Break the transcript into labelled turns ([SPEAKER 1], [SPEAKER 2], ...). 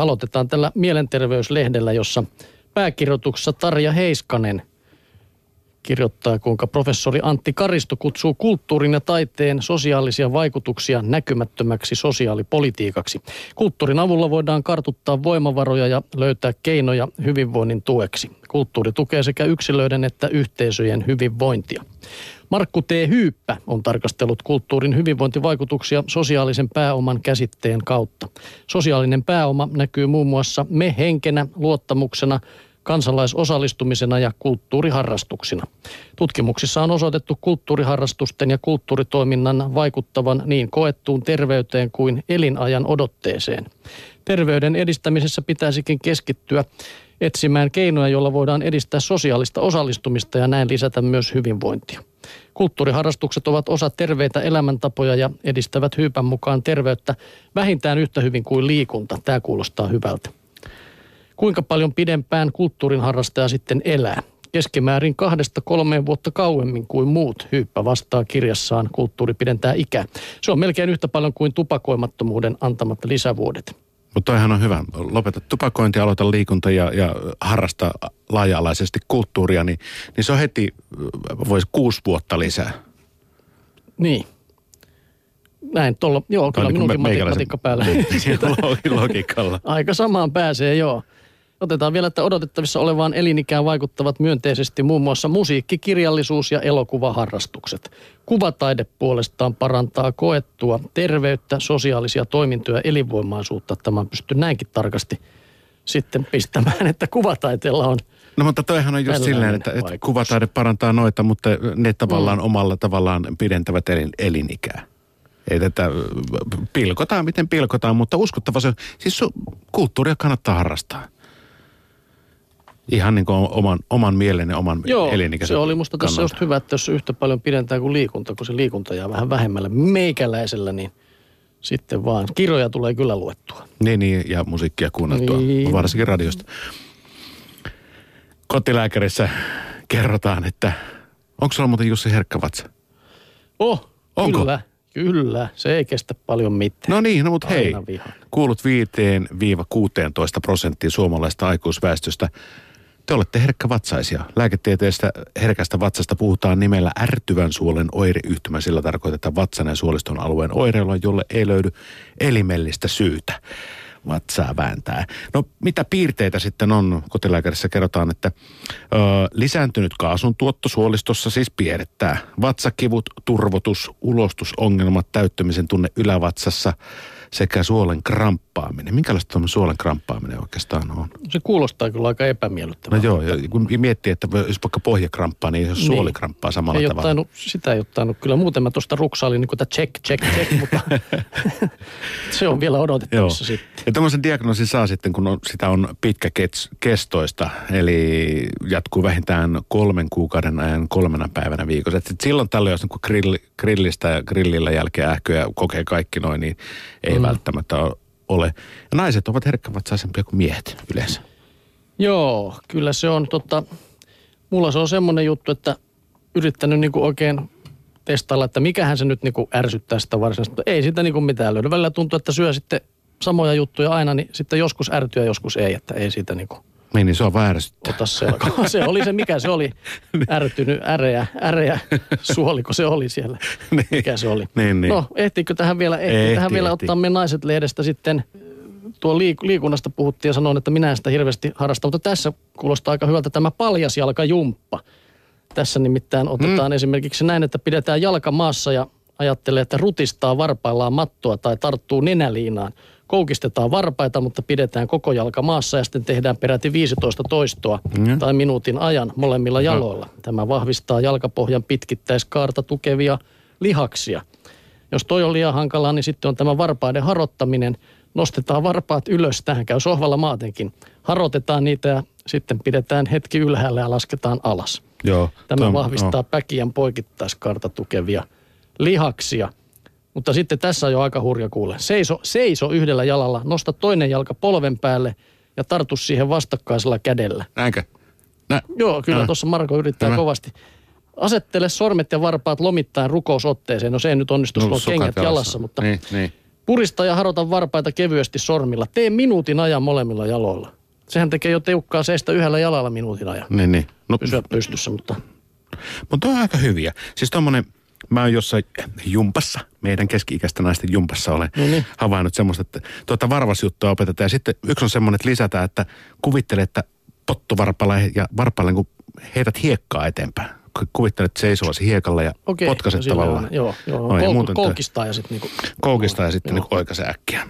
[SPEAKER 1] Aloitetaan tällä mielenterveyslehdellä, jossa pääkirjoituksessa Tarja Heiskanen kirjoittaa, kuinka professori Antti Karisto kutsuu kulttuurin ja taiteen sosiaalisia vaikutuksia näkymättömäksi sosiaalipolitiikaksi. Kulttuurin avulla voidaan kartuttaa voimavaroja ja löytää keinoja hyvinvoinnin tueksi. Kulttuuri tukee sekä yksilöiden että yhteisöjen hyvinvointia. Markku T. Hyyppä on tarkastellut kulttuurin hyvinvointivaikutuksia sosiaalisen pääoman käsitteen kautta. Sosiaalinen pääoma näkyy muun muassa me-henkenä, luottamuksena, kansalaisosallistumisena ja kulttuuriharrastuksina. Tutkimuksissa on osoitettu kulttuuriharrastusten ja kulttuuritoiminnan vaikuttavan niin koettuun terveyteen kuin elinajan odotteeseen. Terveyden edistämisessä pitäisikin keskittyä etsimään keinoja, joilla voidaan edistää sosiaalista osallistumista ja näin lisätä myös hyvinvointia. Kulttuuriharrastukset ovat osa terveitä elämäntapoja ja edistävät hyypän mukaan terveyttä vähintään yhtä hyvin kuin liikunta. Tämä kuulostaa hyvältä. Kuinka paljon pidempään kulttuurin harrastaja sitten elää? Keskimäärin kahdesta kolmeen vuotta kauemmin kuin muut hyyppä vastaa kirjassaan Kulttuuri pidentää ikää. Se on melkein yhtä paljon kuin tupakoimattomuuden antamat lisävuodet.
[SPEAKER 2] Mutta toihan on hyvä. Lopeta tupakointi, aloita liikunta ja, ja harrasta laaja-alaisesti kulttuuria, niin, niin se on heti, voisi kuusi vuotta lisää.
[SPEAKER 1] Niin. Näin, tuolla, joo, kyllä minunkin matikka päällä.
[SPEAKER 2] logiikalla.
[SPEAKER 1] Aika samaan pääsee, joo. Otetaan vielä, että odotettavissa olevaan elinikään vaikuttavat myönteisesti muun muassa musiikki, kirjallisuus ja elokuvaharrastukset. Kuvataide puolestaan parantaa koettua terveyttä, sosiaalisia toimintoja ja elinvoimaisuutta. Tämä pystyy näinkin tarkasti sitten pistämään, että kuvataiteella on
[SPEAKER 2] No mutta toihan on just silleen, että, että kuvataide parantaa noita, mutta ne tavallaan mm. omalla tavallaan pidentävät elin, elinikää. Ei tätä pilkotaan, miten pilkotaan, mutta uskottava se on. Siis kulttuuria kannattaa harrastaa. Ihan niin kuin oman, oman mielen ja oman
[SPEAKER 1] Joo,
[SPEAKER 2] elinikäisen
[SPEAKER 1] se oli musta tässä just hyvä, että jos yhtä paljon pidentää kuin liikunta, kun se liikunta jää vähän vähemmällä meikäläisellä, niin sitten vaan. Kirjoja tulee kyllä luettua.
[SPEAKER 2] Niin, niin ja musiikkia kuunneltua, niin. varsinkin radiosta. Kotilääkärissä kerrotaan, että onko sulla muuten Jussi herkkävatsa?
[SPEAKER 1] Oh, Onko? kyllä. Kyllä, se ei kestä paljon mitään.
[SPEAKER 2] No niin, no mutta hei, kuulut 5-16 prosenttia suomalaista aikuisväestöstä te olette herkkävatsaisia. Lääketieteestä herkästä vatsasta puhutaan nimellä ärtyvän suolen oireyhtymä. Sillä tarkoitetaan vatsan ja suoliston alueen oireilua, jolle ei löydy elimellistä syytä vatsaa vääntää. No mitä piirteitä sitten on? Kotilääkärissä kerrotaan, että ö, lisääntynyt kaasun tuotto suolistossa siis piirrettää. Vatsakivut, turvotus, ulostusongelmat, täyttämisen tunne ylävatsassa – sekä suolen kramppaaminen. Minkälaista tuon suolen kramppaaminen oikeastaan on?
[SPEAKER 1] Se kuulostaa kyllä aika epämiellyttävältä.
[SPEAKER 2] No joo, kun miettii, että jos vaikka pohja kramppaa, niin jos suoli niin. kramppaa samalla
[SPEAKER 1] ei
[SPEAKER 2] tavalla.
[SPEAKER 1] Ottanut, sitä ei ottanut. Kyllä muuten mä tuosta ruksailin niin kuin check, check, check, mutta se on vielä odotettavissa joo. sitten.
[SPEAKER 2] Ja tämmöisen diagnoosin saa sitten, kun on, sitä on pitkäkestoista, eli jatkuu vähintään kolmen kuukauden ajan kolmena päivänä viikossa. Et silloin tällöin, jos niin grilli, grillistä ja grillillä jälkeen ähkyä kokee kaikki noin, niin ei mm. välttämättä ole. Ja naiset ovat herkkävatsaisempia kuin miehet yleensä.
[SPEAKER 1] Joo, kyllä se on tota, mulla se on semmoinen juttu, että yrittänyt niinku oikein testailla, että mikähän se nyt niinku ärsyttää sitä varsinaisesti. Ei sitä niinku mitään löydy. Välillä tuntuu, että syö sitten samoja juttuja aina, niin sitten joskus ärtyy ja joskus ei, että ei siitä niinku
[SPEAKER 2] niin, niin se on väärästyttä.
[SPEAKER 1] Ota selkaa. Se oli se, mikä se oli. Ärtynyt, äreä, äreä suoliko se oli siellä. niin. Mikä se oli.
[SPEAKER 2] Niin, niin.
[SPEAKER 1] No, ehtiikö tähän vielä, ehti, ehti, tähän vielä ehti. ottaa me naiset lehdestä sitten tuo liik- liikunnasta puhuttiin ja sanoin, että minä en sitä hirveästi harrasta, mutta tässä kuulostaa aika hyvältä tämä paljasjalkajumppa. Tässä nimittäin otetaan mm. esimerkiksi näin, että pidetään jalka maassa ja ajattelee, että rutistaa varpaillaan mattoa tai tarttuu nenäliinaan – koukistetaan varpaita, mutta pidetään koko jalka maassa ja sitten tehdään peräti 15 toistoa mm. tai minuutin ajan molemmilla jaloilla. Tämä vahvistaa jalkapohjan pitkittäiskaarta tukevia lihaksia. Jos toi on liian hankalaa, niin sitten on tämä varpaiden harottaminen. Nostetaan varpaat ylös, tähän käy sohvalla maatenkin. Harotetaan niitä ja sitten pidetään hetki ylhäällä ja lasketaan alas.
[SPEAKER 2] Joo,
[SPEAKER 1] Tämä tom, vahvistaa no. päkiän poikittaiskaarta tukevia lihaksia – mutta sitten tässä on jo aika hurja kuule. Seiso, seiso yhdellä jalalla, nosta toinen jalka polven päälle ja tartu siihen vastakkaisella kädellä.
[SPEAKER 2] Näinkö?
[SPEAKER 1] Nä. Joo, kyllä tuossa Marko yrittää Tämä. kovasti. Asettele sormet ja varpaat lomittain rukousotteeseen. No se ei nyt onnistu, no, sulla on kengät jalassa, jalassa mutta
[SPEAKER 2] niin, niin.
[SPEAKER 1] Purista ja harota varpaita kevyesti sormilla. Tee minuutin ajan molemmilla jaloilla. Sehän tekee jo teukkaa seistä yhdellä jalalla minuutin ajan.
[SPEAKER 2] Niin, niin.
[SPEAKER 1] No, Pysyä pystyssä, mutta...
[SPEAKER 2] Mutta on aika hyviä. Siis tommonen, mä oon jossain jumpassa, meidän keski-ikäistä naisten jumpassa olen no niin. havainnut semmoista, että tuota varvasjuttua opetetaan. Ja sitten yksi on semmoinen, että lisätään, että kuvittele, että pottuvarpalle ja varpalle kun heität hiekkaa eteenpäin. Kuvittelet seisovasi hiekalla ja Okei, potkaset no tavallaan.
[SPEAKER 1] Joo, joo. Kol- ja muuten koukistaa ja sitten niinku...
[SPEAKER 2] Koukistaa ja sitten niinku oikaise äkkiä.